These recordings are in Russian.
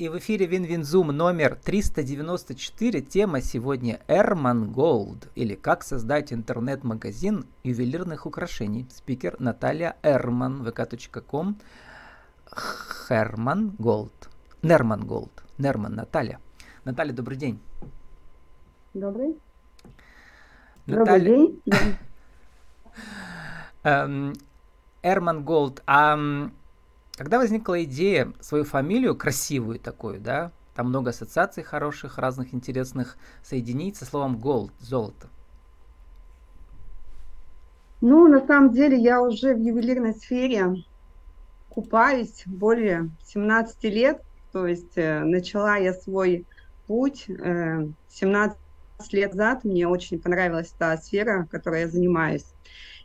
И в эфире Винвинзум номер 394. Тема сегодня Эрман Голд или как создать интернет-магазин ювелирных украшений. Спикер Наталья Эрман, vk.com. Херман Голд. Нерман Голд. Нерман Наталья. Наталья, добрый день. Добрый. Наталья... Добрый день. Эм, Эрман Голд, а когда возникла идея свою фамилию красивую такую, да, там много ассоциаций хороших, разных интересных, соединить со словом gold, золото? Ну, на самом деле, я уже в ювелирной сфере купаюсь более 17 лет. То есть э, начала я свой путь э, 17 лет назад. Мне очень понравилась та сфера, которой я занимаюсь.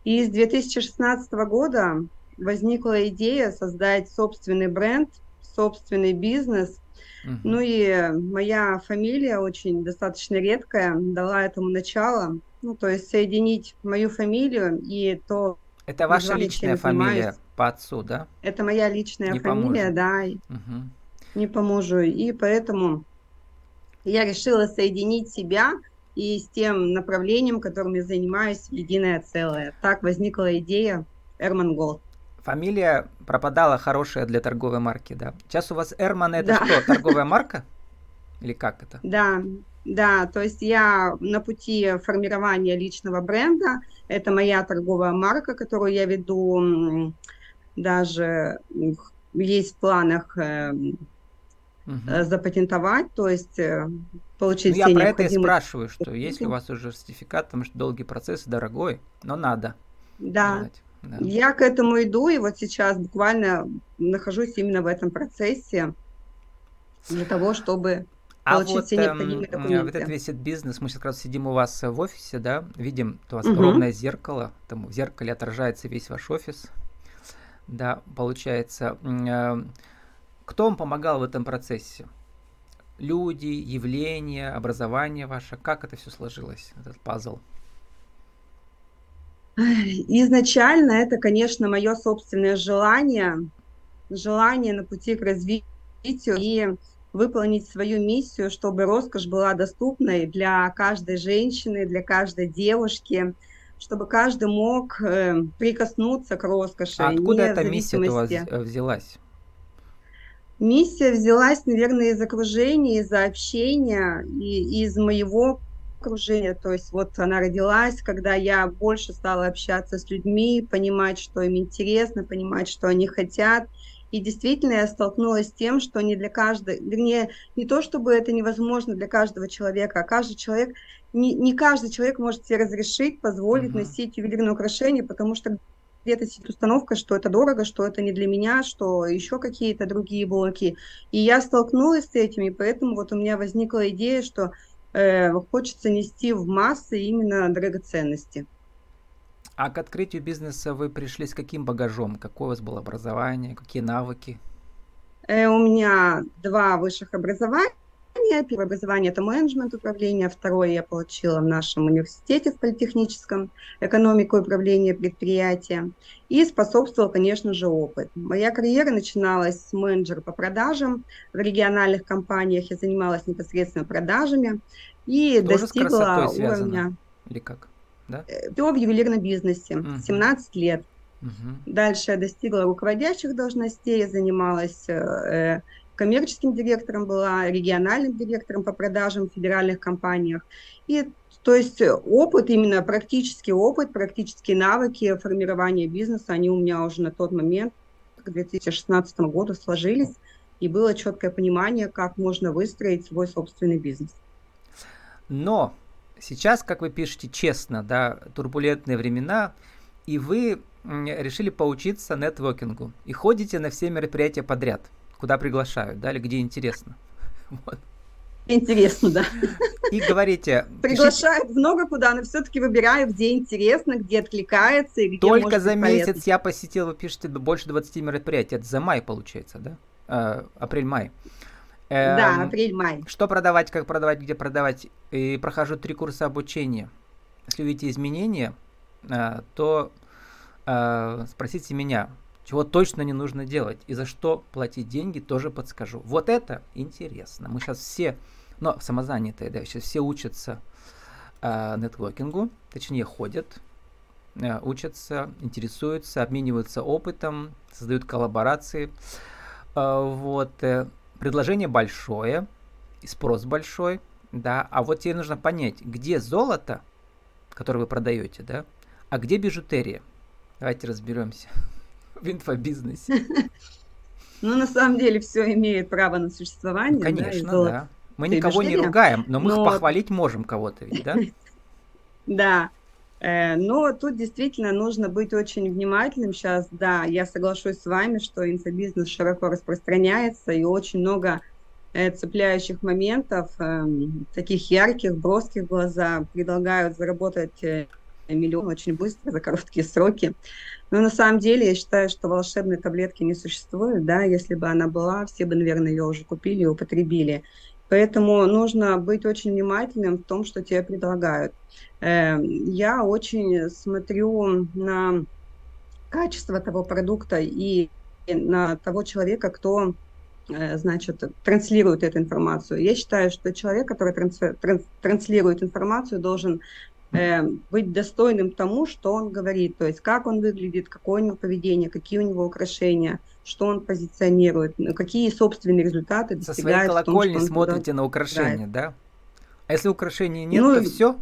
И с 2016 года возникла идея создать собственный бренд, собственный бизнес. Uh-huh. Ну и моя фамилия очень достаточно редкая, дала этому начало. Ну, то есть соединить мою фамилию и то... Это ваша личная фамилия по отцу, да? Это моя личная Не фамилия, да. Uh-huh. Не по мужу. И поэтому я решила соединить себя и с тем направлением, которым я занимаюсь, единое целое. Так возникла идея Эрман Голд. Фамилия пропадала хорошая для торговой марки, да. Сейчас у вас Эрман это да. что, торговая марка? Или как это? Да, да, то есть я на пути формирования личного бренда. Это моя торговая марка, которую я веду. Даже есть в планах угу. запатентовать, то есть э, получить ну, Я про это и спрашиваю, что если у вас уже сертификат, потому что долгий процесс, дорогой, но надо. Да. Делать. Да. Я к этому иду, и вот сейчас буквально нахожусь именно в этом процессе для того, чтобы а получить вот, все необходимые эм, документы. вот этот весь этот бизнес, мы сейчас как раз сидим у вас в офисе, да, видим, у вас угу. огромное зеркало, там в зеркале отражается весь ваш офис, да, получается. Э, кто вам помогал в этом процессе? Люди, явления, образование ваше, как это все сложилось, этот пазл? Изначально это, конечно, мое собственное желание, желание на пути к развитию и выполнить свою миссию, чтобы роскошь была доступной для каждой женщины, для каждой девушки, чтобы каждый мог э, прикоснуться к роскоши. А откуда эта миссия у вас взялась? Миссия взялась, наверное, из окружения, из общения и из моего окружение, то есть вот она родилась, когда я больше стала общаться с людьми, понимать, что им интересно, понимать, что они хотят. И действительно я столкнулась с тем, что не для каждого, вернее, не то чтобы это невозможно для каждого человека, а каждый человек, не, не каждый человек может себе разрешить, позволить uh-huh. носить ювелирные украшения, потому что где-то сидит установка, что это дорого, что это не для меня, что еще какие-то другие блоки. И я столкнулась с этим, и поэтому вот у меня возникла идея, что э, хочется нести в массы именно драгоценности. А к открытию бизнеса вы пришли с каким багажом? Какое у вас было образование, какие навыки? Э, у меня два высших образования образование. Первое образование – это менеджмент управления. Второе я получила в нашем университете в политехническом, экономику управления предприятия. И способствовал, конечно же, опыт. Моя карьера начиналась с менеджера по продажам. В региональных компаниях я занималась непосредственно продажами и Тоже достигла уровня... Или как? Да? Все в ювелирном бизнесе. Угу. 17 лет. Угу. Дальше я достигла руководящих должностей, занималась э, коммерческим директором была, региональным директором по продажам в федеральных компаниях. И то есть опыт, именно практический опыт, практические навыки формирования бизнеса, они у меня уже на тот момент, к 2016 году, сложились, и было четкое понимание, как можно выстроить свой собственный бизнес. Но сейчас, как вы пишете честно, да, турбулентные времена, и вы решили поучиться нетворкингу и ходите на все мероприятия подряд – куда приглашают, да, или где интересно. Вот. Интересно, да. И говорите... Приглашают пишите... много куда, но все-таки выбираю, где интересно, где откликается и где Только за месяц полезно. я посетил, вы пишете, больше 20 мероприятий. Это за май, получается, да? Э, Апрель-май. Эм, да, апрель-май. Что продавать, как продавать, где продавать. И прохожу три курса обучения. Если увидите изменения, э, то э, спросите меня, чего точно не нужно делать и за что платить деньги, тоже подскажу. Вот это интересно. Мы сейчас все, но самозанятые, да, сейчас все учатся э, нетворкингу, точнее ходят, э, учатся, интересуются, обмениваются опытом, создают коллаборации. Э, вот, э, предложение большое, и спрос большой, да, а вот тебе нужно понять, где золото, которое вы продаете, да, а где бижутерия. Давайте разберемся в инфобизнесе. Ну, на самом деле, все имеет право на существование. конечно, да. Мы никого не ругаем, но мы похвалить можем кого-то, ведь, да? Да. Э, но тут действительно нужно быть очень внимательным. Сейчас, да, я соглашусь с вами, что инфобизнес широко распространяется, и очень много э, цепляющих моментов, эм, таких ярких, броских глаза, предлагают заработать э, миллион очень быстро, за короткие сроки. Но на самом деле я считаю, что волшебной таблетки не существует, да, если бы она была, все бы, наверное, ее уже купили и употребили. Поэтому нужно быть очень внимательным в том, что тебе предлагают. Эм, я очень смотрю на качество того продукта и на того человека, кто э, значит, транслирует эту информацию. Я считаю, что человек, который транслирует информацию, должен э, быть достойным тому, что он говорит, то есть как он выглядит, какое у него поведение, какие у него украшения, что он позиционирует, ну, какие собственные результаты достигает. Со своей колокольни том, смотрите на украшения, да? А если украшений нет, ну, то все?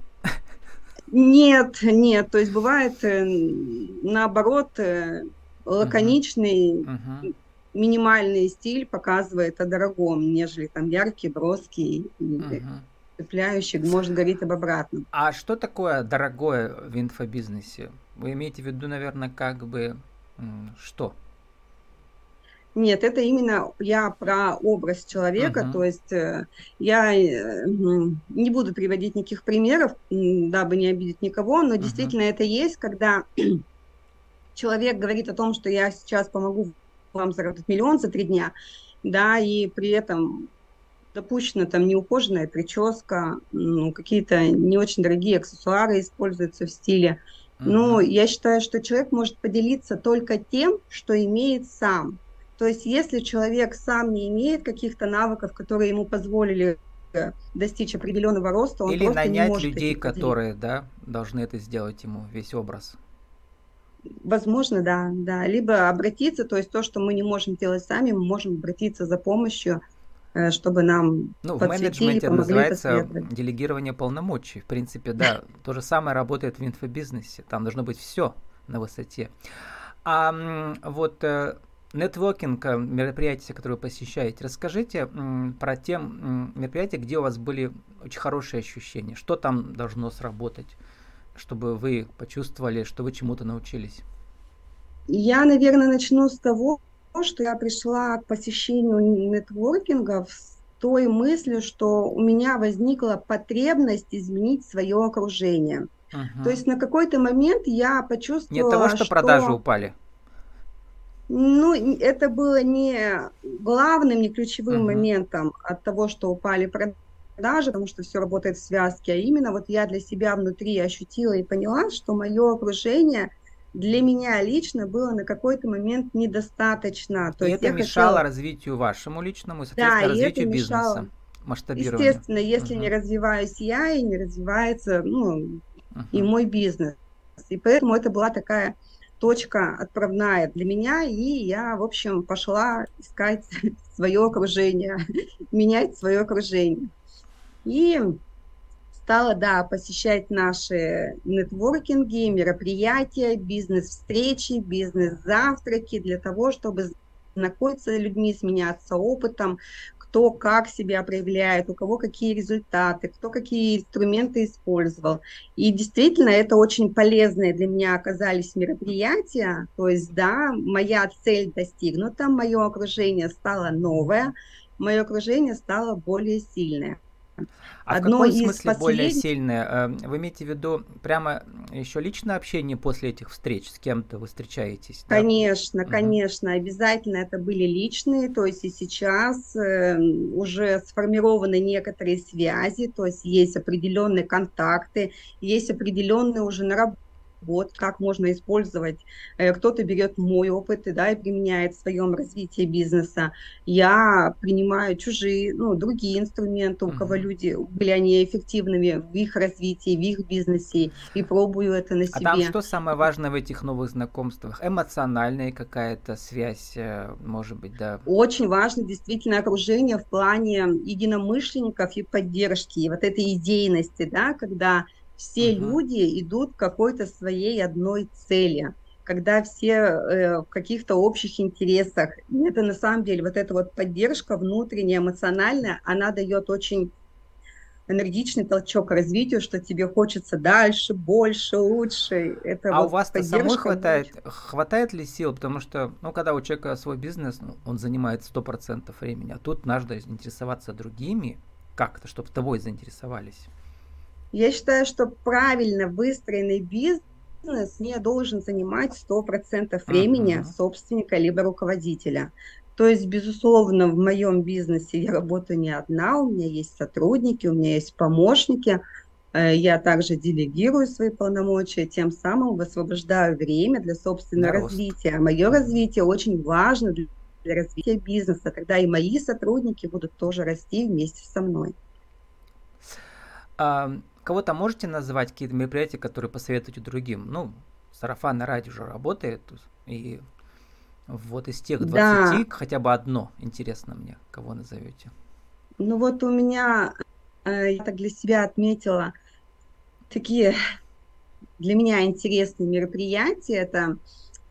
Нет, нет, то есть бывает э, наоборот э, лаконичный, uh-huh. минимальный стиль показывает о дорогом, нежели там яркий, броский. Uh-huh цепляющий может говорить об обратном. А что такое дорогое в инфобизнесе? Вы имеете в виду, наверное, как бы что? Нет, это именно я про образ человека, uh-huh. то есть э, я э, не буду приводить никаких примеров, дабы не обидеть никого, но uh-huh. действительно это есть, когда человек говорит о том, что я сейчас помогу вам заработать миллион за три дня, да, и при этом допущена там неухоженная прическа, ну, какие-то не очень дорогие аксессуары используются в стиле. Но uh-huh. я считаю, что человек может поделиться только тем, что имеет сам. То есть, если человек сам не имеет каких-то навыков, которые ему позволили э, достичь определенного роста, он Или просто нанять не может людей, которые, да, должны это сделать ему, весь образ. Возможно, да, да. Либо обратиться, то есть то, что мы не можем делать сами, мы можем обратиться за помощью чтобы нам Ну, в менеджменте называется делегирование полномочий. В принципе, да, то же самое работает в инфобизнесе. Там должно быть все на высоте. А вот э, нетворкинг, э, мероприятия, которые вы посещаете, расскажите про те мероприятия, где у вас были очень хорошие ощущения. Что там должно сработать, чтобы вы почувствовали, что вы чему-то научились? Я, наверное, начну с того, что я пришла к посещению нетворкингов с той мыслью, что у меня возникла потребность изменить свое окружение. Угу. То есть на какой-то момент я почувствовала, Нет того, что, что продажи упали. Ну, это было не главным, не ключевым угу. моментом от того, что упали продажи, потому что все работает в связке, а именно вот я для себя внутри ощутила и поняла, что мое окружение – для меня лично было на какой-то момент недостаточно. То и есть это мешало хотела... развитию вашему личному, соответственно, да, развитию бизнеса, масштабированию. Естественно, если uh-huh. не развиваюсь я, и не развивается ну, uh-huh. и мой бизнес. И поэтому это была такая точка отправная для меня, и я, в общем, пошла искать свое окружение, менять свое окружение. И стала, да, посещать наши нетворкинги, мероприятия, бизнес-встречи, бизнес-завтраки для того, чтобы знакомиться с людьми, сменяться опытом, кто как себя проявляет, у кого какие результаты, кто какие инструменты использовал. И действительно, это очень полезные для меня оказались мероприятия. То есть, да, моя цель достигнута, мое окружение стало новое, мое окружение стало более сильное. А Одно в каком смысле последних... более сильное? Э, вы имеете в виду прямо еще личное общение после этих встреч? С кем-то вы встречаетесь? Да? Конечно, угу. конечно, обязательно это были личные, то есть и сейчас э, уже сформированы некоторые связи, то есть есть определенные контакты, есть определенные уже наработки вот как можно использовать. Э, кто-то берет мой опыт и, да, и применяет в своем развитии бизнеса. Я принимаю чужие, ну, другие инструменты, у кого люди были они эффективными в их развитии, в их бизнесе, и пробую это на себе. А там что самое важное в этих новых знакомствах? Эмоциональная какая-то связь, э, может быть, да? Очень важно действительно окружение в плане единомышленников и поддержки, и вот этой идейности, да, когда все uh-huh. люди идут к какой-то своей одной цели, когда все э, в каких-то общих интересах. И это на самом деле вот эта вот поддержка внутренняя, эмоциональная, она дает очень энергичный толчок к развитию, что тебе хочется дальше, больше, лучше. Это а вот у вас самой хватает, хватает ли сил? Потому что, ну, когда у человека свой бизнес, ну, он занимает 100% времени, а тут надо интересоваться другими как-то, чтобы тобой заинтересовались. Я считаю, что правильно выстроенный бизнес не должен занимать 100% времени uh-huh. собственника либо руководителя. То есть, безусловно, в моем бизнесе я работаю не одна, у меня есть сотрудники, у меня есть помощники, э, я также делегирую свои полномочия, тем самым высвобождаю время для собственного Рост. развития. Мое развитие очень важно для развития бизнеса, тогда и мои сотрудники будут тоже расти вместе со мной. Кого-то можете назвать какие-то мероприятия, которые посоветуете другим? Ну, сарафанное радио уже работает, и вот из тех 20 да. хотя бы одно интересно мне, кого назовете? Ну вот у меня, э, я так для себя отметила, такие для меня интересные мероприятия. Это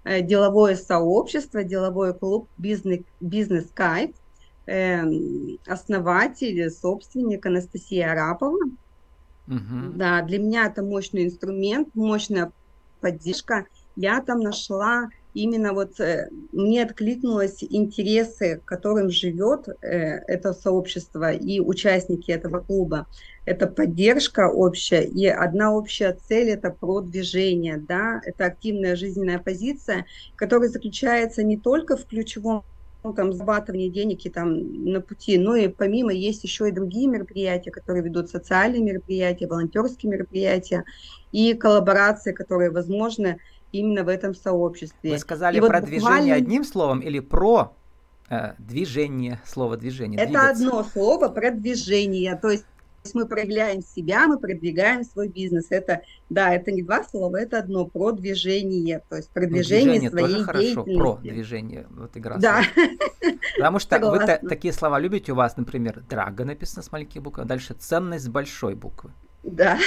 э, деловое сообщество, деловой клуб «Бизнес, бизнес Кайф», эм, основатель, собственник Анастасия Арапова. Угу. Да, для меня это мощный инструмент, мощная поддержка. Я там нашла именно вот э, мне откликнулось интересы, которым живет э, это сообщество и участники этого клуба. Это поддержка общая, и одна общая цель – это продвижение, да, это активная жизненная позиция, которая заключается не только в ключевом ну, там, зарабатывание денег и там на пути. Но и помимо есть еще и другие мероприятия, которые ведут социальные мероприятия, волонтерские мероприятия и коллаборации, которые возможны именно в этом сообществе. Вы сказали и про вот движение буквально... одним словом или про э, движение, слово движение? Это двигаться? одно слово про движение, то есть мы проявляем себя, мы продвигаем свой бизнес. Это, да, это не два слова, это одно про движение, то есть продвижение ну, своей тоже хорошо, про движение, вот игра. Да. Потому что вы такие слова любите, у вас, например, драга написано с маленькой буквы, а дальше ценность с большой буквы. Да.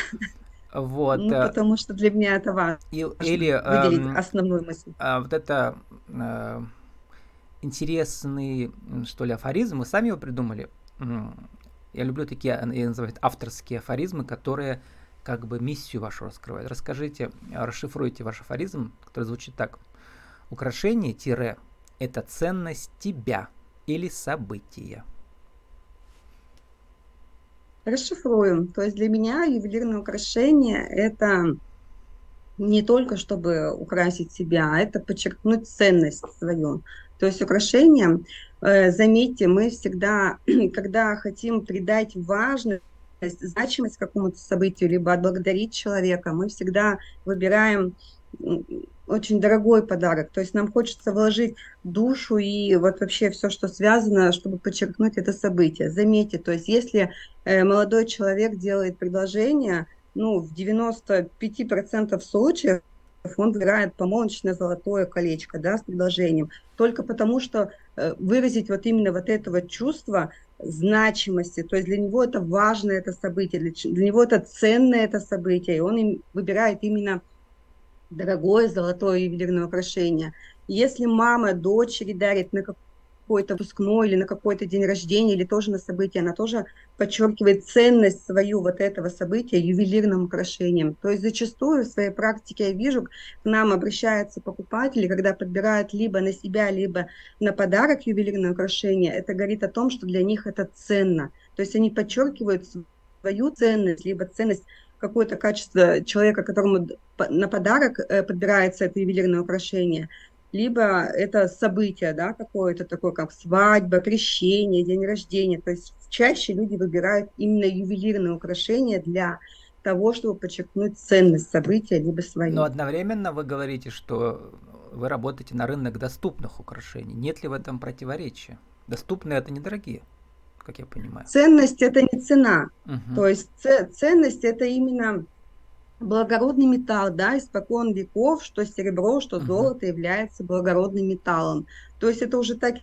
Вот. Ну, э, потому что для меня это важно. И, или выделить эм, основную мысль. Э, вот это э, интересный, что ли, афоризм, мы сами его придумали. Я люблю такие, я называю авторские афоризмы, которые как бы миссию вашу раскрывают. Расскажите, расшифруйте ваш афоризм, который звучит так. Украшение тире – это ценность тебя или события. Расшифруем. То есть для меня ювелирное украшение – это не только чтобы украсить себя, а это подчеркнуть ценность свою. То есть украшение, э, заметьте, мы всегда, когда хотим придать важность, значимость какому-то событию, либо отблагодарить человека, мы всегда выбираем очень дорогой подарок. То есть нам хочется вложить душу и вот вообще все, что связано, чтобы подчеркнуть это событие. Заметьте, то есть если э, молодой человек делает предложение, ну, в 95% случаев он выбирает помолвочное золотое колечко, да, с предложением, только потому что э, выразить вот именно вот этого чувства значимости, то есть для него это важное это событие, для, него это ценное это событие, и он им выбирает именно дорогое золотое ювелирное украшение. Если мама дочери дарит на какой-то выпускной или на какой-то день рождения, или тоже на событие, она тоже подчеркивает ценность свою вот этого события ювелирным украшением. То есть зачастую в своей практике я вижу, к нам обращаются покупатели, когда подбирают либо на себя, либо на подарок ювелирное украшение, это говорит о том, что для них это ценно. То есть они подчеркивают свою ценность, либо ценность какое-то качество человека, которому на подарок э, подбирается это ювелирное украшение, либо это событие, да, какое-то такое, как свадьба, крещение, день рождения. То есть чаще люди выбирают именно ювелирные украшения для того, чтобы подчеркнуть ценность события, либо своей. Но одновременно вы говорите, что вы работаете на рынок доступных украшений. Нет ли в этом противоречия? Доступные это недорогие, как я понимаю. Ценность это не цена. Угу. То есть ценность это именно благородный металл, да, испокон веков, что серебро, что золото является благородным металлом. То есть это уже так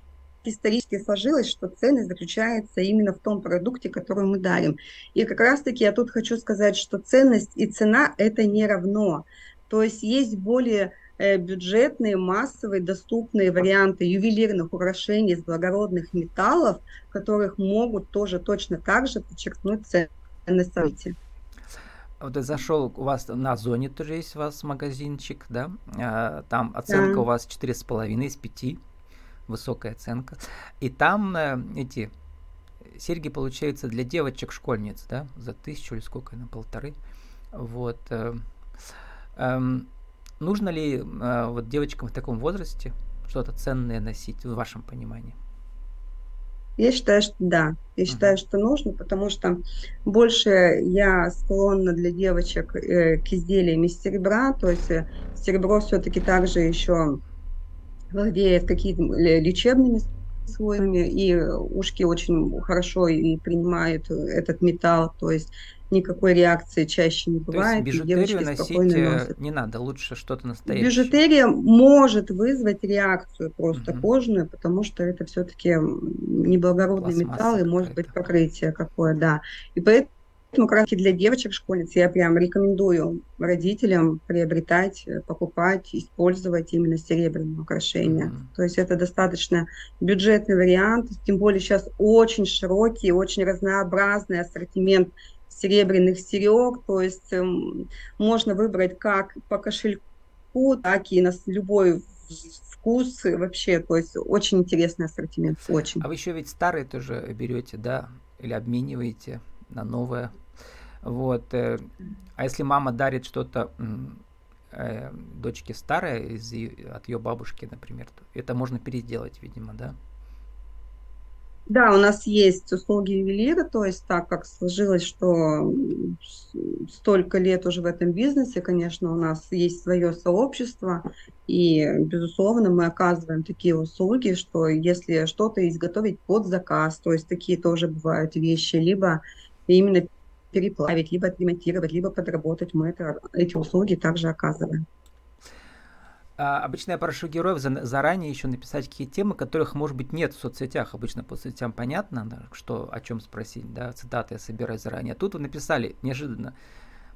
исторически сложилось, что ценность заключается именно в том продукте, который мы дарим. И как раз-таки я тут хочу сказать, что ценность и цена – это не равно. То есть есть более э, бюджетные, массовые, доступные варианты ювелирных украшений из благородных металлов, которых могут тоже точно так же подчеркнуть ценность события. Вот я зашел, у вас на зоне тоже есть у вас магазинчик, да? А, там оценка да. у вас 4,5 из 5 высокая оценка. И там э, эти серьги получаются для девочек-школьниц, да, за тысячу или сколько, на полторы. Вот. Э, э, нужно ли э, вот девочкам в таком возрасте что-то ценное носить, в вашем понимании? Я считаю, что да. Я считаю, что нужно, потому что больше я склонна для девочек э, к изделиям из серебра, то есть э, серебро все-таки также еще владеет какими-то лечебными свойствами, и ушки очень хорошо и принимают этот металл, то есть никакой реакции чаще не бывает. То есть бижутерию носить э, не надо, лучше что-то настоящее. Бижутерия может вызвать реакцию просто угу. кожную, потому что это все-таки неблагородный металл и может быть покрытие какое, да. И поэтому Поэтому как раз для девочек-школьниц я прям рекомендую родителям приобретать, э, покупать, использовать именно серебряные украшения. Mm-hmm. То есть это достаточно бюджетный вариант, тем более сейчас очень широкий, очень разнообразный ассортимент серебряных серег, то есть э, можно выбрать как по кошельку, так и на любой вкус вообще, то есть очень интересный ассортимент, очень. А вы еще ведь старые тоже берете, да, или обмениваете на новое? Вот. Э, а если мама дарит что-то э, дочке старое из, от ее бабушки, например, то это можно переделать, видимо, да? Да, у нас есть услуги ювелира, то есть так как сложилось, что столько лет уже в этом бизнесе, конечно, у нас есть свое сообщество, и, безусловно, мы оказываем такие услуги, что если что-то изготовить под заказ, то есть такие тоже бывают вещи, либо именно переплавить, либо отремонтировать, либо подработать. Мы это, эти услуги также оказываем. А, обычно я прошу героев заранее еще написать какие темы, которых, может быть, нет в соцсетях. Обычно по соцсетям понятно, да, что, о чем спросить, да, цитаты я собираю заранее. А тут вы написали неожиданно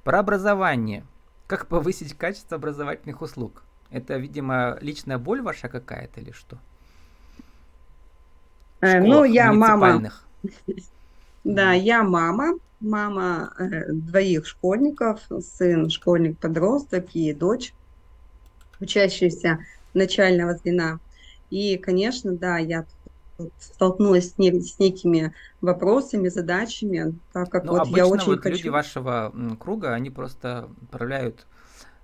про образование. Как повысить качество образовательных услуг? Это, видимо, личная боль ваша какая-то или что? Э, ну, я мама. Да, я мама, мама э, двоих школьников, сын школьник-подросток и дочь, учащаяся начального звена. И, конечно, да, я столкнулась с, не, с некими вопросами, задачами, так как ну, вот я очень вот хочу... люди вашего круга, они просто отправляют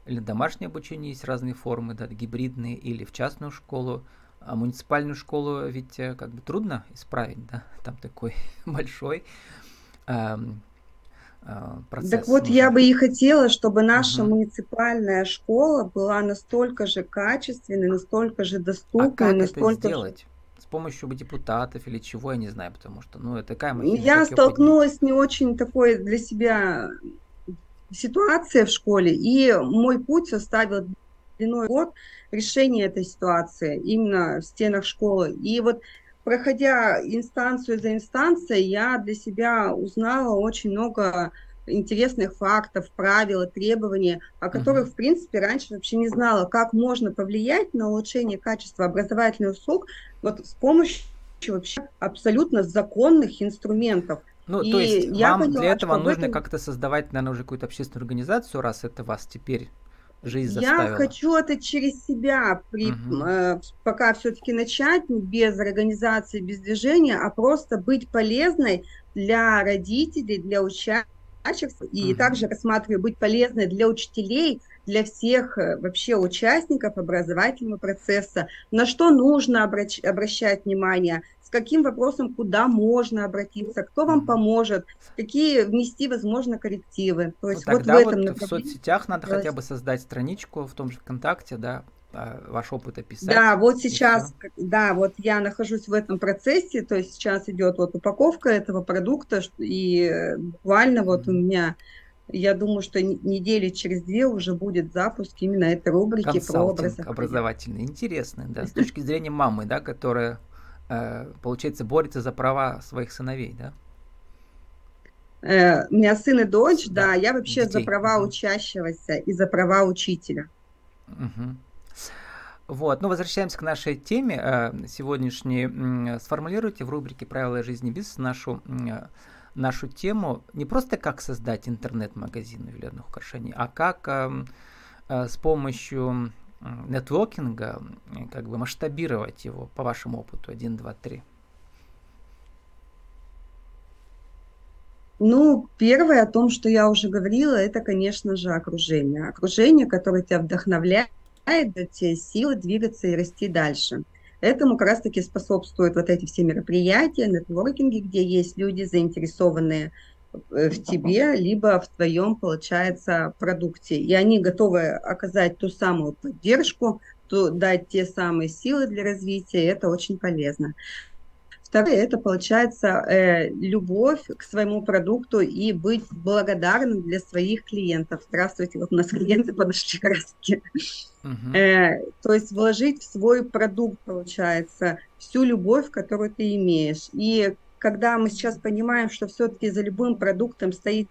или домашнее обучение есть разные формы, да, гибридные, или в частную школу, а муниципальную школу ведь э, как бы трудно исправить, да, там такой большой эм, процесс. Так вот, нужен. я бы и хотела, чтобы наша угу. муниципальная школа была настолько же качественной, настолько же доступной, а как настолько это сделать? Же... С помощью депутатов или чего, я не знаю, потому что, ну, это такая махина. Я столкнулась с не очень такой для себя ситуацией в школе, и мой путь составил длиной год решения этой ситуации именно в стенах школы. И вот проходя инстанцию за инстанцией, я для себя узнала очень много интересных фактов, правил, требований, о которых, в принципе, раньше вообще не знала, как можно повлиять на улучшение качества образовательных услуг вот с помощью вообще абсолютно законных инструментов. Ну, и то есть вам поняла, для этого нужно этом... как-то создавать, наверное, уже какую-то общественную организацию, раз это вас теперь жизнь заставила? Я хочу это через себя, при, угу. э, пока все-таки начать без организации, без движения, а просто быть полезной для родителей, для учащихся, и угу. также рассматриваю быть полезной для учителей, для всех э, вообще участников образовательного процесса, на что нужно обращ, обращать внимание, с каким вопросом куда можно обратиться, кто вам поможет, какие внести, возможно, коррективы. То есть ну, вот в этом вот в соцсетях надо хотя бы создать страничку в том же ВКонтакте, да, а, ваш опыт описать. Да, вот сейчас, да, вот я нахожусь в этом процессе, то есть сейчас идет вот упаковка этого продукта, и э, буквально вот у меня я думаю, что недели через две уже будет запуск именно этой рубрики про образование. образовательный. Интересно, да, с точки зрения мамы, да, которая, э, получается, борется за права своих сыновей, да? Э, у меня сын и дочь, да, да я вообще детей. за права учащегося и за права учителя. Угу. Вот, ну возвращаемся к нашей теме э, сегодняшней. Сформулируйте в рубрике «Правила жизни бизнеса» нашу нашу тему не просто как создать интернет-магазин ювелирных украшений, а как э, э, с помощью нетворкинга как бы масштабировать его по вашему опыту 1, 2, 3. Ну, первое о том, что я уже говорила, это, конечно же, окружение. Окружение, которое тебя вдохновляет, дает тебе силы двигаться и расти дальше. Этому как раз-таки способствуют вот эти все мероприятия, нетворкинги, где есть люди, заинтересованные э, в тебе, либо в твоем, получается, продукте. И они готовы оказать ту самую поддержку, то дать те самые силы для развития, и это очень полезно. Второе, это получается э, любовь к своему продукту и быть благодарным для своих клиентов. Здравствуйте, вот у нас клиенты подошли как раз Uh-huh. Э, то есть вложить в свой продукт, получается, всю любовь, которую ты имеешь. И когда мы сейчас понимаем, что все-таки за любым продуктом стоит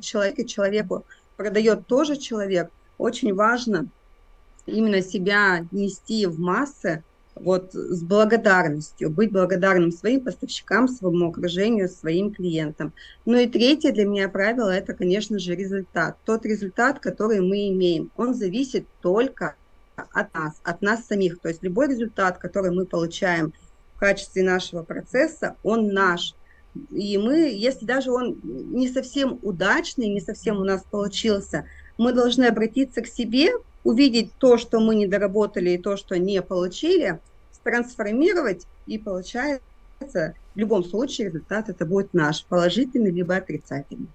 человек, и человеку продает тоже человек, очень важно именно себя нести в массы, вот с благодарностью, быть благодарным своим поставщикам, своему окружению, своим клиентам. Ну и третье для меня правило – это, конечно же, результат. Тот результат, который мы имеем, он зависит только от нас, от нас самих. То есть любой результат, который мы получаем в качестве нашего процесса, он наш. И мы, если даже он не совсем удачный, не совсем у нас получился, мы должны обратиться к себе, увидеть то, что мы не доработали и то, что не получили, трансформировать, и получается, в любом случае результат это будет наш, положительный либо отрицательный.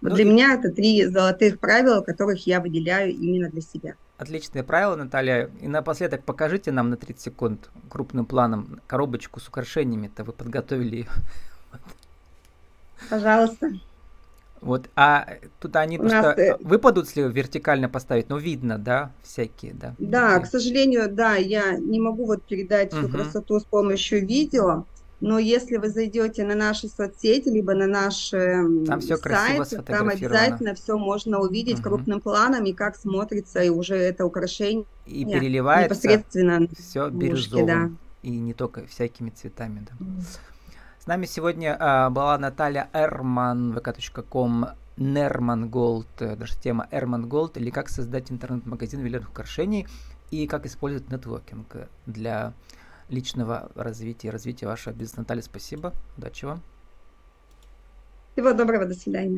Вот ну, для меня это три золотых правила, которых я выделяю именно для себя. Отличные правила, Наталья. И напоследок покажите нам на 30 секунд крупным планом коробочку с украшениями-то вы подготовили. Пожалуйста. Вот, а туда они просто нас... Э, выпадут, если вертикально поставить, но видно, да, всякие, да. Да, такие. к сожалению, да, я не могу вот передать всю угу. красоту с помощью видео, но если вы зайдете на наши соцсети, либо на наш там все сайт, там обязательно все можно увидеть угу. крупным планом и как смотрится и уже это украшение. И переливается непосредственно все бирюзовым, да. и не только всякими цветами, да. С нами сегодня э, была Наталья Эрман, vk.com, Нерман Голд, даже тема ErmanGold, или как создать интернет-магазин ювелирных украшений и как использовать нетворкинг для личного развития, развития вашего бизнеса. Наталья, спасибо, удачи вам. Всего доброго, до свидания.